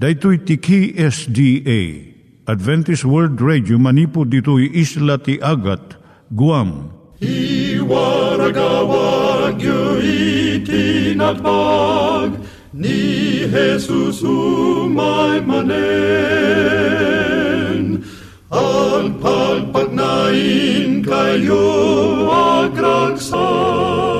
Daitui tiki SDA Adventist World Radio manipud ditui isla ti Agat Guam. I waragawag itinatpag ni Jesus umay manen. Ang pagpagnain kayo agkansak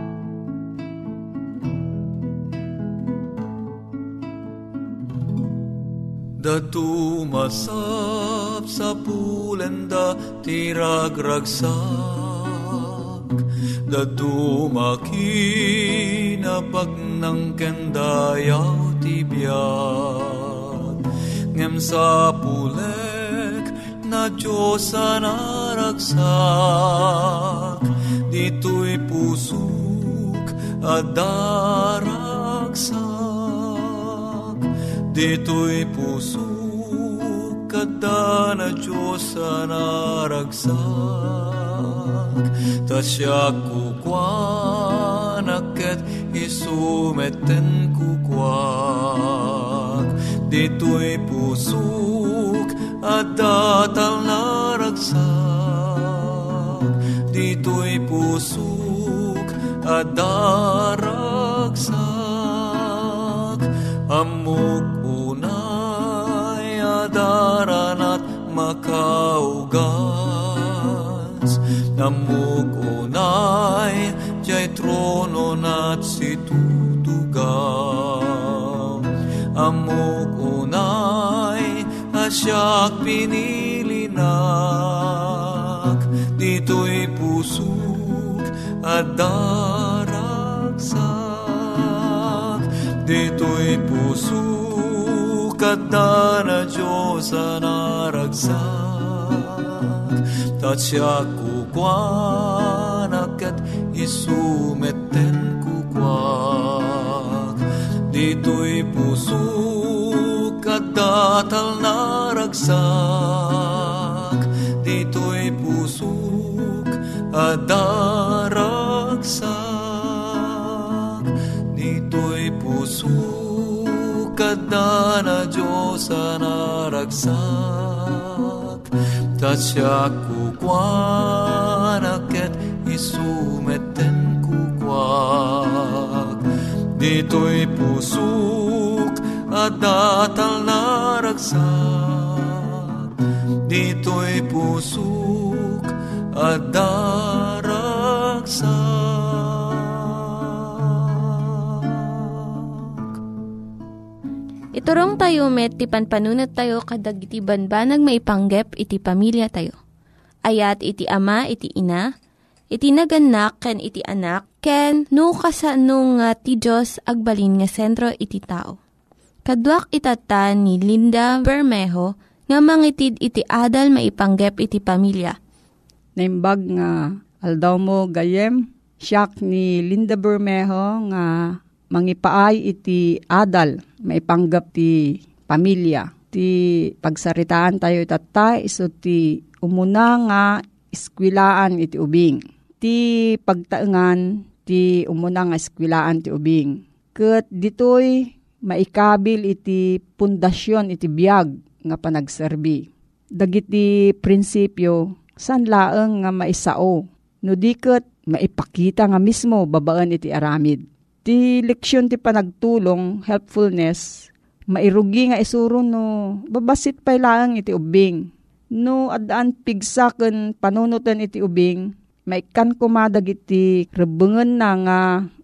Datu masap sa pulenda tiragragsak Datu makinapag ng kendayaw tibiyag Ngem sa pulek na Diyos naragsak Dito'y pusok at daragsak Dito'y puso kada na Diyos naragsak. Ta siya kukwan aket isumeten kukwak. Dito'y pusok at datal naragsak. Dito'y pusok at daragsak Amok makaugas Namuk unay jay trono nat situtugaw Amuk unay asyak pinilinak Dito'y pusok at daragsak. Dito'y pusok at na Diyos naragsak. Tatsya kukwanak at isumeten kukwak Dito'y pusok at datal naragsak Dito'y pusok at daragsak Dito'y pusok at na Diyos naragsak Tatsya kukwanak at isumeten kukwak. Dito'y pusok at datal naragsak. Dito'y pusok at daragsak Iturong tayo met, ti panpanunat tayo kadag iti banbanag maipanggep iti pamilya tayo. Ayat iti ama, iti ina, iti naganak ken iti anak ken no kasano nga ti Diyos agbalin nga sentro iti tao. Kaduak itatan ni Linda Bermejo nga mangitid iti adal maipanggep iti pamilya. Naimbag nga aldaw mo gayem, siyak ni Linda Bermejo nga mangipaay iti adal maipanggap ti pamilya. Ti pagsaritaan tayo itata iso ti umuna nga iskwilaan iti ubing. Ti pagtaengan ti umuna nga iskwilaan ti ubing. Kat ditoy maikabil iti pundasyon iti biyag nga panagserbi. Dagiti prinsipyo san laeng nga maisao. No diket maipakita nga mismo babaan iti aramid. Ti leksyon ti panagtulong, helpfulness, mairugi nga isuro no babasit pa lang iti ubing. No adaan pigsaken panunutan iti ubing, maikan kumadag iti rebengen na nga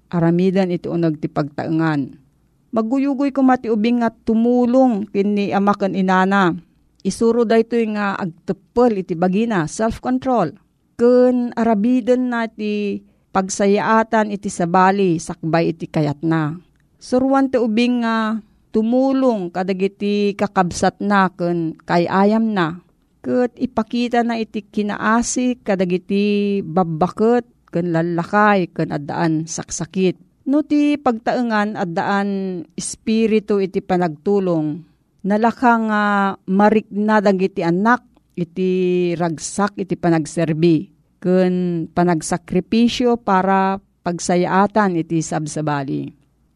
aramidan iti unag ti pagtaengan. Maguyugoy ko mati ubing nga tumulong kini amakan inana. Isuro daytoy nga agtepel iti bagina, self-control. Kun arabiden na ti pagsayaatan iti sabali, sakbay iti kayat na. Suruan ti ubing nga tumulong kadagiti kakabsat na kun kayayam na. Kat ipakita na iti kinaasi kadagiti babakot kun lalakay kun addaan saksakit. No ti pagtaengan addaan espiritu iti panagtulong. Nalaka nga marikna dagiti anak iti ragsak iti panagserbi kun panagsakripisyo para pagsayaatan iti sabsabali.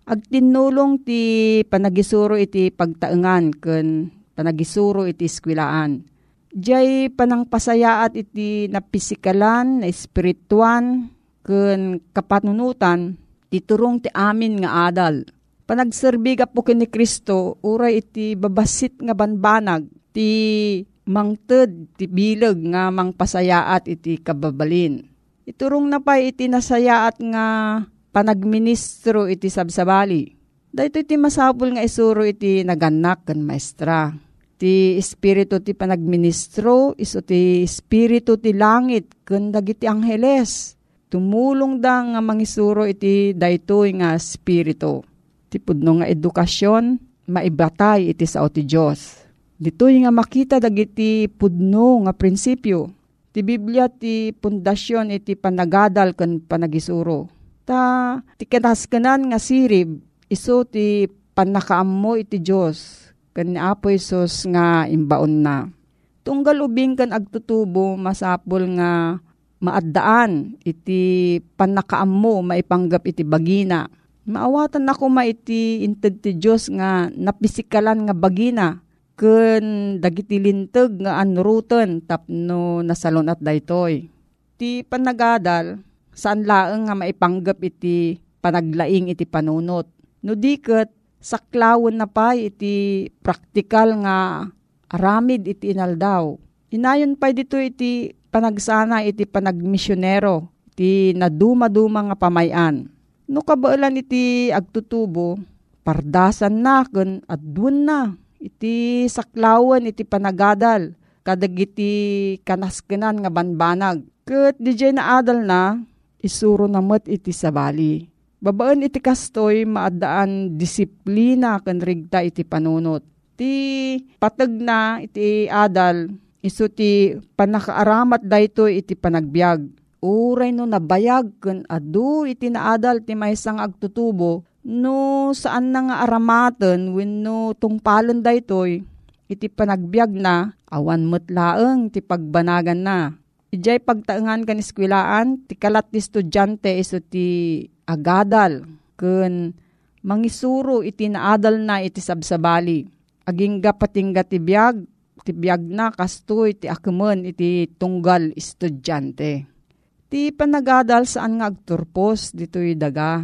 Agtinulong ti panagisuro iti pagtaengan kun panagisuro iti eskwilaan. Diyay panangpasayaat iti na pisikalan, na espirituan, kun kapatunutan, titurong ti amin nga adal. Panagserbi ka po ni Kristo, uray iti babasit nga banbanag, ti mangted, ti bilag nga mangpasayaat iti kababalin. Iturong na pa iti nasayaat nga panagministro iti sabsabali. Dahito iti masapul nga isuro iti naganak kan maestra. Ti espiritu ti panagministro, iso ti espiritu ti langit, kan dagiti angheles. Tumulong da nga mangisuro iti daytoy nga espiritu. Ti pudno nga edukasyon, maibatay iti sao ti Diyos. Ditoy nga makita dagiti pudno nga prinsipyo. Ti Biblia ti pundasyon iti panagadal kan panagisuro. Ta ti kanaskanan nga sirib iso ti panakaammo iti Diyos kan ni Apo Isos nga imbaon na. Tunggal ubing kan agtutubo masapol nga maaddaan iti panakaammo maipanggap iti bagina. Maawatan ako maiti inted ti Diyos nga napisikalan nga bagina ken dagiti linteg nga anruten tapno nasalon at daytoy. Ti panagadal saan laeng nga maipanggap iti panaglaing iti panunot. No diket saklawon na pa iti praktikal nga aramid iti inaldaw. Inayon pa dito iti panagsana iti panagmisyonero, iti naduma-duma nga pamayan. No kabaalan iti agtutubo, pardasan na kun adun na. Iti saklawan iti panagadal, kadag iti kanaskenan nga banbanag. Kat di na adal na, isuro namat iti sabali. Babaan iti kastoy maadaan disiplina kan rigta iti panunot. Ti patag na iti adal, iso ti panakaaramat dayto iti panagbiag. Uray no nabayag kan adu iti naadal ti maysang agtutubo no saan na nga aramaten wenno tungpalon daytoy iti panagbiag na awan metlaeng ti pagbanagan na. Ijay pagtaengan kan eskwilaan ti kalat ti estudyante iso ti agadal ken mangisuro iti naadal na iti sabsabali. Aging patingga ti biag, ti biag na kasto iti akumen iti tunggal estudyante. Ti panagadal saan nga agturpos dito'y daga.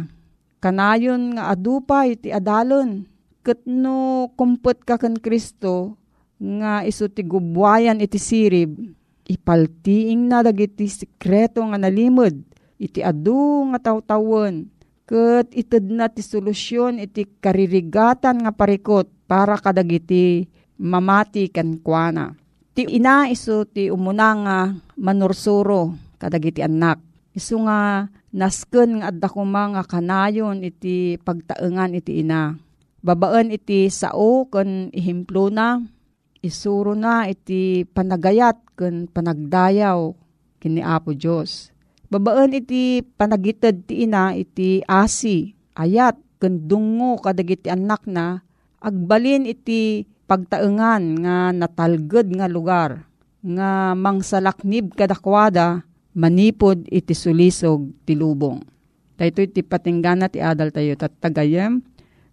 Kanayon nga adupa iti adalon. Ket no kumpet ka kan Kristo nga iso ti gubwayan iti sirib, ipaltiing na dagiti sikreto nga nalimod iti adu nga tawtawon ket ited na ti solusyon iti karirigatan nga parikot para kadagiti mamati kan kuana. Ti ina iso ti umuna nga manursuro kadagiti anak. Isu nga nasken nga adda kuma nga kanayon iti pagtaengan iti ina. Babaan iti sao ken ihimplo na, isuro na iti panagayat ken panagdayaw kini Apo Dios. Babaan iti panagited ti ina iti asi, ayat ken dungo kadagiti anak na agbalin iti pagtaengan nga natalged nga lugar nga mangsalaknib kadakwada manipod iti sulisog ti lubong. Dahito iti patinggana ti adal tayo tatagayem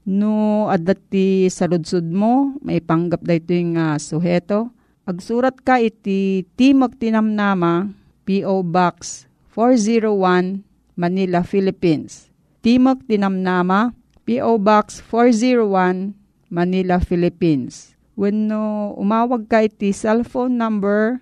no adat ti saludsud mo maipanggap dahito yung uh, suheto. Agsurat ka iti Timog Tinamnama P.O. Box 401 Manila, Philippines. Timog Tinamnama P.O. Box 401 Manila, Philippines. When no, umawag ka iti cellphone number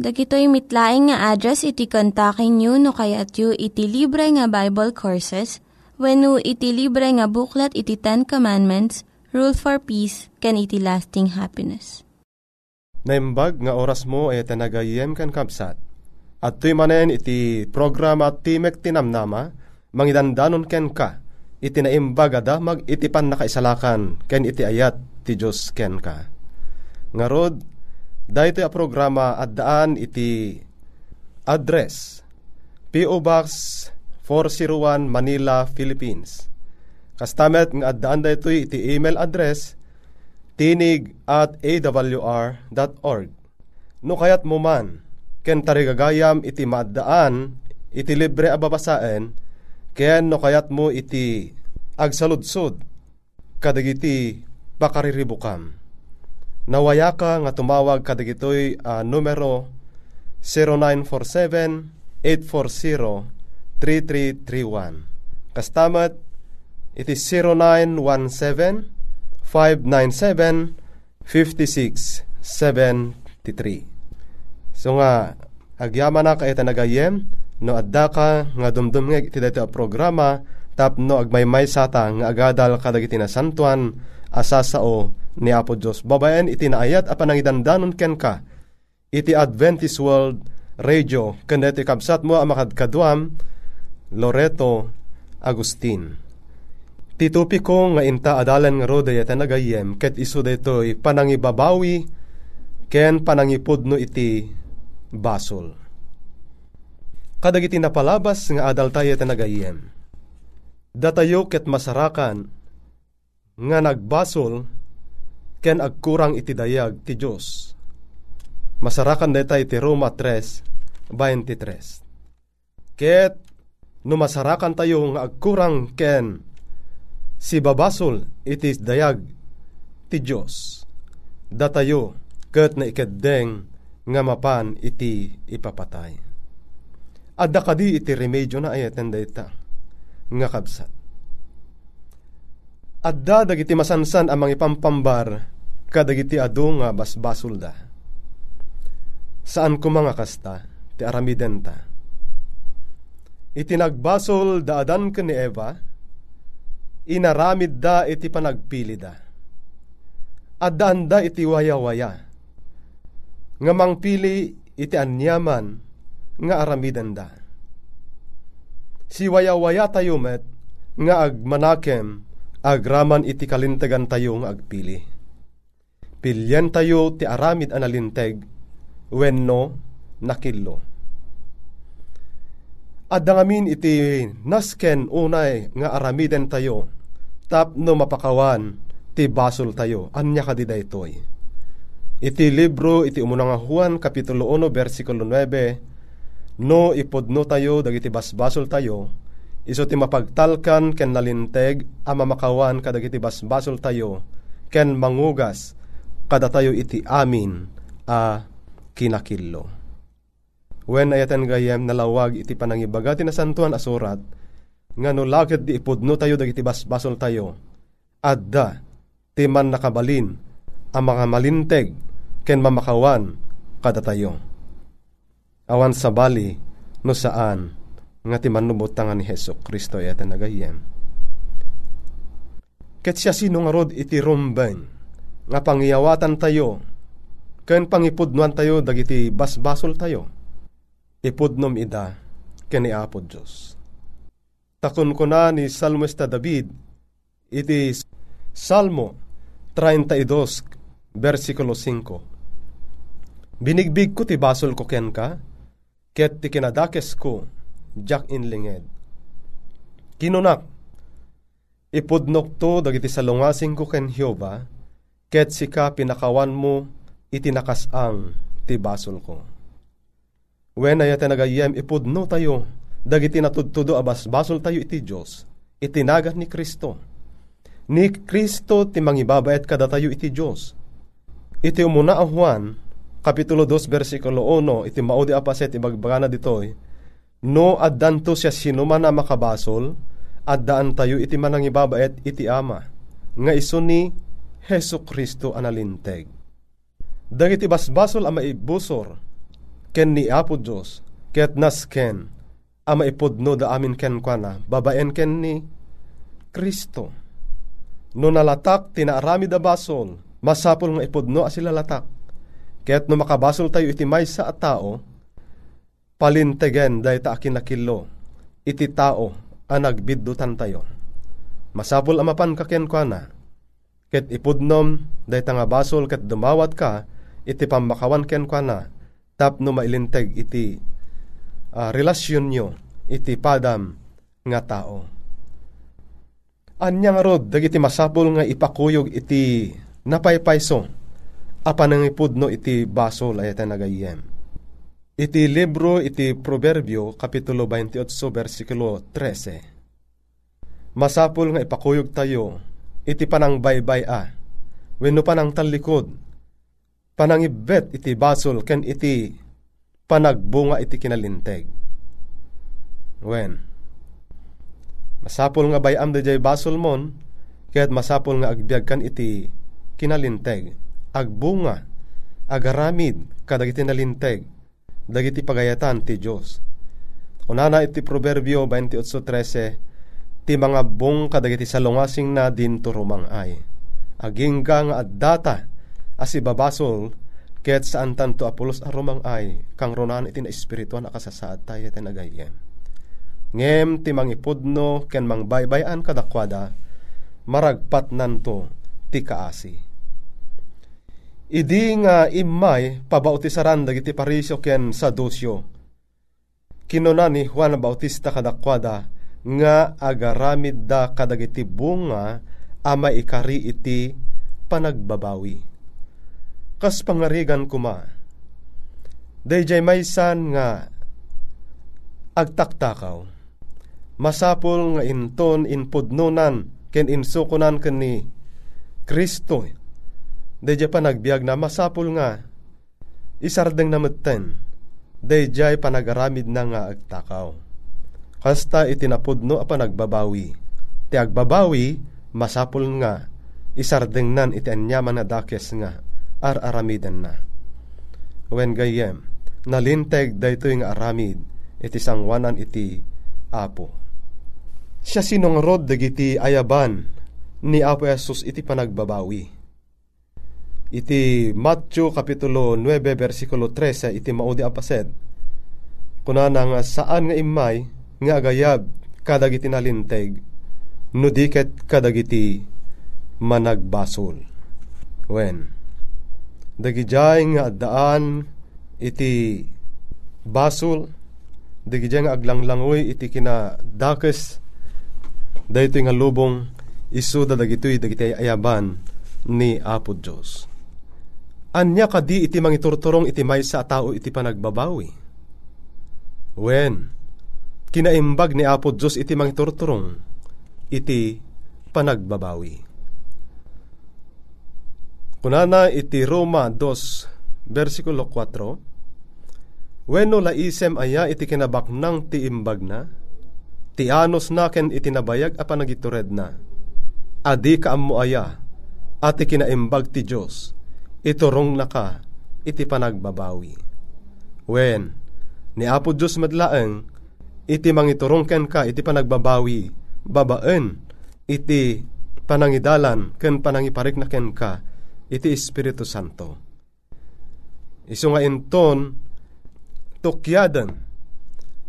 Dagitoy mitlaing nga address iti kontakin nyo no kayat yu iti libre nga Bible Courses when iti libre nga buklat iti Ten Commandments, Rule for Peace, can iti lasting happiness. Naimbag nga oras mo ay tanagayem kan kapsat. At tuy manen iti programa Timek Tinamnama, mangidandanon ken ka, iti naimbag mag iti pan nakaisalakan, ken iti ayat ti Diyos ken ka. Nga rod, dahito a programa at daan iti address P.O. Box 401 Manila, Philippines. Kastamet nga addaan dahito iti email address tinig at awr.org. No kayat mo man, ken tarigagayam iti maddaan iti libre ababasaen, ken no kayat mo iti agsaludsod kadagiti pakariribukam Nawaya ka nga tumawag kadagitoy uh, numero 0947-840-3331. Kastamat, iti 0917-597-5673. So nga, agyaman na ka ita nagayem, no adda ka nga dumdum nga iti dito programa, tapno agmaymay sata nga agadal kadagiti na santuan, asasao, ni Apo Diyos. Babayan iti naayat a panangidandanon ken ka. Iti Adventist World Radio kanda iti kabsat mo a makadkaduam Loreto Agustin. Titupi ko nga inta adalan nga roda yata nagayem ket iso detoy panangibabawi ken panangipudno iti basol. Kadag iti napalabas nga adal tayo yata nagayem. Datayo ket masarakan nga nagbasol ken agkurang iti dayag ti Dios. Masarakan deta iti Roma 3, 23. Ket no masarakan tayo nga agkurang ken si babasol iti dayag ti Dios. Datayo ket na ikeddeng nga mapan iti ipapatay. Adda kadi iti remedyo na ayaten dayta nga kabsat. Adda dagiti masansan amang ipampambar kadagiti adu nga basbasol da. Saan ko mga kasta, ti aramiden ta. Itinagbasol da adan ka ni Eva, inaramid da iti panagpili da. Adan da iti waya-waya. Nga mangpili iti anyaman nga aramiden da. Si waya-waya tayo met, nga agmanakem, agraman iti kalintagan tayo nga agpili Pilyan tayo ti aramid analinteg, wenno nakillo. At dangamin iti nasken unay nga aramiden tayo, tap no mapakawan, ti basol tayo, anya kadida itoy. Iti libro, iti umunang Juan, Kapitulo 1, versikulo 9, no ipodno tayo, dagiti basbasol tayo, iso ti mapagtalkan ken nalinteg, ama makawan kadagiti basbasol tayo, ken mangugas, kada tayo iti amin, a kinakillo. When ayatan gayem nalawag iti panangibaga ti nasantuan asurat, nga no lakit di ipudno tayo dagiti basbasol tayo, adda ti man nakabalin ang mga malinteg ken mamakawan kada tayo. Awan sa bali no saan nga ti manubutangan ni Heso Kristo ayatan nagayem. Ket siya sino nga rod iti rumben nga pangiyawatan tayo ken pangipudnuan tayo dagiti basbasol tayo ipudnom ida kani Apo Diyos. Takon ko na ni Salmista David, iti Salmo 32, versikulo 5. Binigbig ko ti basol ko ken ka, ket ti kinadakes ko, jak inlinged. Kinunak, ipudnok to dagiti salungasing ko ken Hioba, ket sika pinakawan mo itinakasang ti basol ko. When ay nagayem ipudno tayo, dagiti natudtudo abas basol tayo iti Diyos, itinagat ni Kristo. Ni Kristo ti mangibabayat kada tayo iti Diyos. Iti umuna ang Juan, Kapitulo 2, versikulo 1, iti maudi apaset, ibagbagana ditoy, No addanto siya sinuman na makabasol, addaan tayo iti manangibabayat iti Ama, nga iso ni Heso Kristo analinteg. Dagiti basbasol ang maibusor, ken ni Apo Diyos, ket nas ken, ama ipodno da amin ken kwa babaen ken ni Kristo. No nalatak, tinaarami da basol, masapol nga ipodno asila latak. Ket no makabasol tayo iti maysa at tao, palintegen dahi ta akin nakilo, iti tao ang nagbiddutan tayo. Masapol amapan ka ken kwa ket ipudnom dahi ta nga basol ket dumawat ka, iti pamakawan ken kwa tapno mailinteg iti uh, relasyon nyo iti padam nga tao. Anya nga rod, dagiti masapol nga ipakuyog iti napaypayso, apanangipudno iti baso layata nagayem. Iti libro iti Proverbio, Kapitulo 28, versikulo 13. Masapol nga ipakuyog tayo, iti panang baybay a, wenno panang talikod, panangibet iti basol ken iti panagbunga iti kinalinteg. Wen, masapol nga bayam da jay basol mon, kaya't masapol nga agbyag kan iti kinalinteg, agbunga, agaramid, kadagiti nalinteg, dagiti pagayatan ti Diyos. Kunana iti Proverbio 28.13, ti mga bung kadagiti salungasing na din turumang ay. Agingga nga addata, as ibabasol ket saan tanto apulos arumang ay kang ronan iti na espirituan akasasaad tayo iti nagayem. Ngem ti mangipudno ken mangbaybayan kadakwada maragpat nanto ti kaasi. Idi nga imay pabautisaran dagiti parisyo ken sa dosyo. Kinuna ni Juan Bautista kadakwada nga agaramid da kadagiti bunga ama ikari iti panagbabawi kas pangarigan kuma. Dayjay maysan nga agtaktakaw. Masapol nga inton inpudnunan ken insukunan ken ni Kristo. Dayjay pa nagbiag na masapol nga isardeng namutten. Dayjay panagaramid na nga agtakaw. Kasta itinapudno apa nagbabawi. Ti agbabawi masapol nga isardeng nan iti anyaman na dakes nga ar aramidan na. When gayem, nalinteg dayto yung aramid, iti sangwanan iti apo. Siya sinong rod dagiti ayaban ni Apo Jesus iti panagbabawi. Iti Matthew Kapitulo 9 versikulo 13 iti maudi apased. Kunana nga saan nga imay nga agayab kadagiti nalinteg no diket kadagiti managbasol. When dagijay nga daan iti basol Digijay nga aglanglangoy iti kina dakes dahito nga lubong isuda dagitoy dagiti ayaban ni Apo Diyos. Anya kadi iti mangiturturong iti may sa tao iti panagbabawi. Wen, kinaimbag ni Apo Diyos iti mangiturturong iti panagbabawi. Kunana iti Roma 2, versikulo 4, Weno laisem aya iti kinabaknang ti imbag na, ti anos naken iti nabayag a panagitured na, adi ka mo aya, ati kinaimbag ti Diyos, iturong na ka, iti panagbabawi. Wen, ni Apo Diyos madlaeng, iti mangiturong ken ka, iti panagbabawi, babaen, iti panangidalan, ken panangiparik na ken ka, iti Espiritu Santo. Isu nga inton, tukyadan,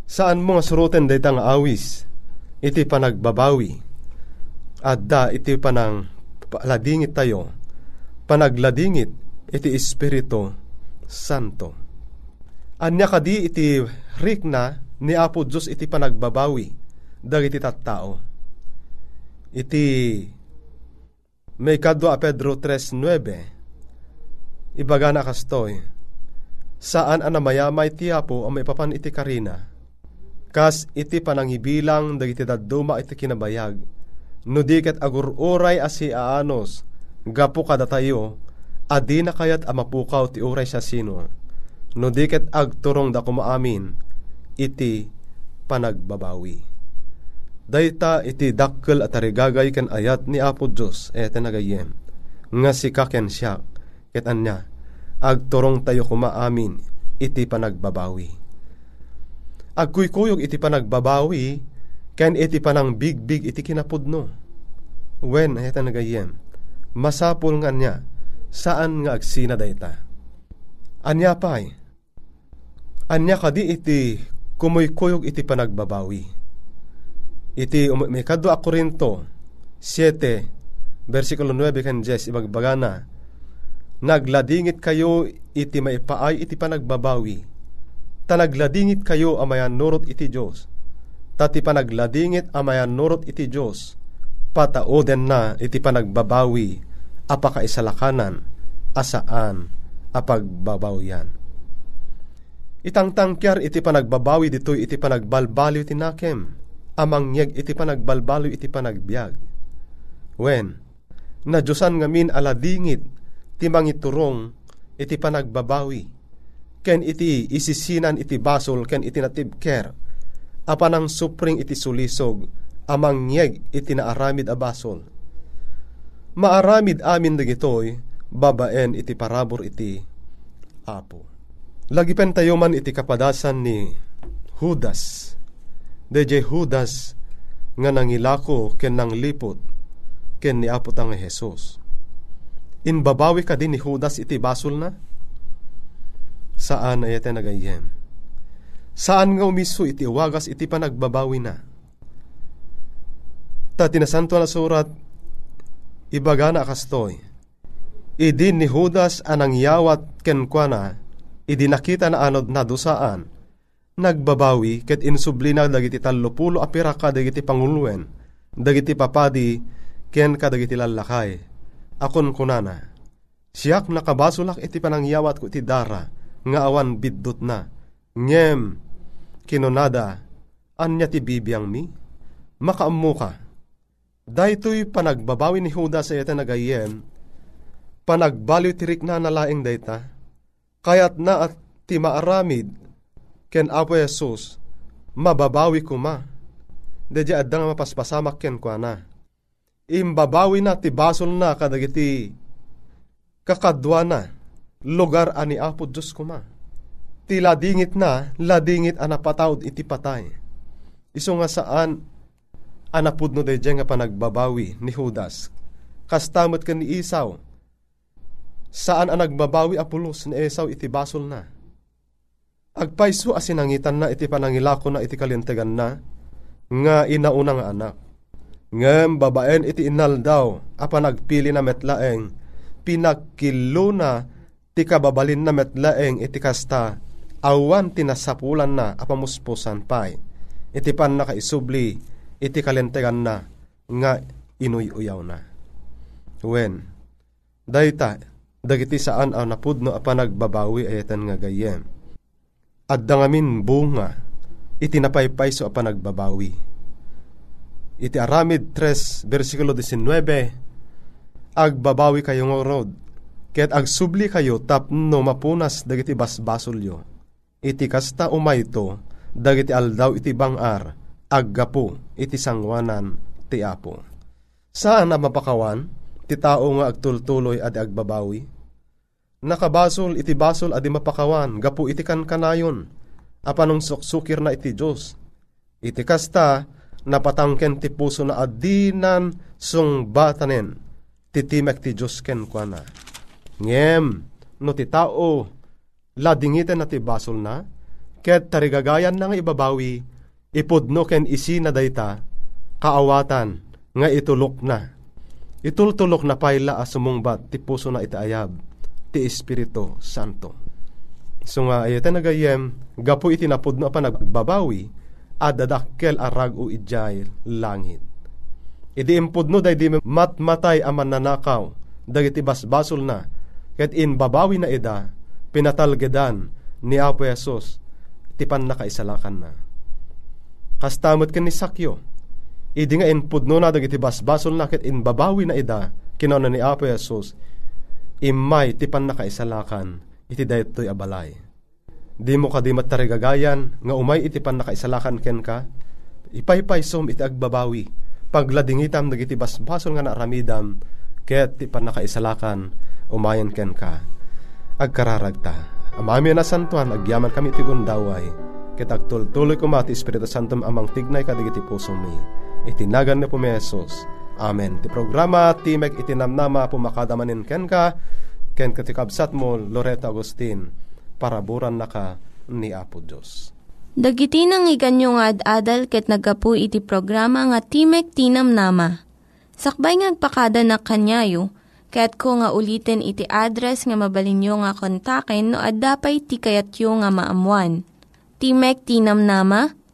saan mo nga suruten dayta nga awis, iti panagbabawi, adda iti panang ladingit tayo, panagladingit iti Espiritu Santo. Anya kadi iti rikna ni Apo Diyos iti panagbabawi, dagiti tattao. Iti may kadwa a Pedro 3.9 Ibaga na kastoy Saan ana mayamay ti Apo ang maipapan iti karina Kas iti panangibilang dagiti dadduma iti kinabayag No diket agururay asi aanos Gapo kada tayo Adi na kayat amapukaw ti uray sa sino No diket agturong da kumaamin Iti panagbabawi Dayta iti dakkel at arigagay kan ayat ni Apo Diyos et nagayem. Nga si kaken siya ket anya agturong tayo kumaamin iti panagbabawi. Agkuykuyog iti panagbabawi ken iti panang bigbig iti kinapudno. Wen et nagayem. Masapul nga niya saan nga agsina dayta. Anya pay. Anya kadi iti kumuykuyog iti panagbabawi. Iti um, may kadwa a Korinto 7 versikulo 9 kan 10 ibagbagana. Nagladingit kayo iti maipaay iti panagbabawi. Tanagladingit kayo amayan nurot iti Dios tati panagladingit amayan nurot iti Dios pataoden na iti panagbabawi apakaisalakanan asaan apagbabawian itangtangkyar iti panagbabawi ditoy iti panagbalbaliw tinakem amangyag iti panagbalbalo iti panagbiag. Wen, na Diyosan ngamin aladingit ti mangiturong iti panagbabawi. Ken iti isisinan iti basol ken iti natibker. Apanang supring iti sulisog amangyag iti naaramid a basol. Maaramid amin dagitoy babaen iti parabor iti apo. Lagi pen tayo man iti kapadasan ni Judas DJ Judas nga nangilako ken nang lipot ken ni Apo tang Jesus. Inbabawi ka din ni Judas iti basol na? Saan ay iti nagayem? Saan nga umiso iti wagas iti panagbabawi na? Ta tinasanto na surat ibaga na kastoy. Idi ni Judas anang yawat ken kwa na, idi nakita na anod na dusaan, nagbabawi ket insublina dagiti tallopulo a piraka dagiti panguluen dagiti papadi ken kadagiti lalakay akon kunana siyak nakabasulak iti panangyawat ko iti dara nga awan biddot na. Ngem kinonada anya ti bibiyang mi? Makaammo ka. Daytoy panagbabawi ni Judas sa ita nagayem panagbaliw tirik na nalaing dayta kayat na at ti maaramid ken Apo Jesus, mababawi ko ma. Dadya adang mapaspasamak ken kwa na. Imbabawi na ti basol na kadagiti kakadwa na lugar ani Apo Diyos ko ma. Ti ladingit na, ladingit anapatawd iti patay. Iso nga saan anapud no nga panagbabawi ni Judas. Kastamot ka ni Isaw. Saan ang nagbabawi apulos ni Esau iti basol na Agpaiso asinangitan na iti panangilako na iti kalintegan na, nga inauna nga anak. Ngem babaen iti inal daw, apa nagpili na metlaeng, pinagkilo na ti kababalin na metlaeng iti kasta, awan tinasapulan na apamuspusan pay. Iti pan na kaisubli, iti kalentegan na, nga inuy-uyaw na. When, dayta, dagiti saan ang napudno a panagbabawi ayatan nga gayem. At dangamin bunga, iti napaypay so a panagbabawi. Iti aramid 3, versikulo 19, agbabawi kayo nga road, ket agsubli kayo tapno mapunas dagiti basbasolyo iti kasta umayto, dagiti aldaw iti bangar, aggapo iti sangwanan ti apo. Saan na mapakawan, ti tao nga agtultuloy adi agbabawi? Nakabasol iti basol adi mapakawan, gapu iti kankanayon, apanong suksukir na iti Diyos. Iti kasta, napatangken ti puso na adinan sung batanen, titimek ti Diyos ken kwa na. Ngem, no ti tao, ladingiten na ti basol na, ket tarigagayan na nga ibabawi, ipudno ken isi na dayta, kaawatan nga itulok na. Itultulok na payla a sumungbat ti puso na itaayab, ti Espiritu Santo. So nga ayete nagayem, gapu iti napudno pa nagbabawi, adadakkel arag u idjay langit. Idi impudno day di matmatay aman nanakaw, dagiti basbasol na, ket in babawi na ida, pinatalgedan ni Apo Yesus, tipan na kaisalakan na. Kastamot ken ni Sakyo, idi nga inpudno na dagiti basbasol na ket inbabawi na ida, kinona ni Apo Yesus, imay tipan na kaisalakan, iti daytoy abalay. Di mo kadi matarigagayan, nga umay iti pan na kaisalakan ken ka, ipaypaysom iti agbabawi, pagladingitam dagiti basbasol nga naaramidam, ket ti pan na kaisalakan, umayan ken ka agkararagta. Amami na santuan, agyaman kami ti gundaway. Kitag tultuloy ko mati Espiritu Santo amang tignay kadigiti puso mi. Itinagan na po mi Jesus. Amen. Ti programa, ti meg itinamnama pumakadamanin ken ka, ken katikabsat mo, Loretta Agustin, paraburan na ka ni Apo Diyos. Dagiti nang iganyo nga ad-adal ket nagapu iti programa nga Timek Tinam Nama. Sakbay ngagpakada na kanyayo, Kaya't ko nga ulitin iti address nga mabalinyo nga kontaken no ad-dapay tikayatyo nga maamuan. Timek Tinam Nama,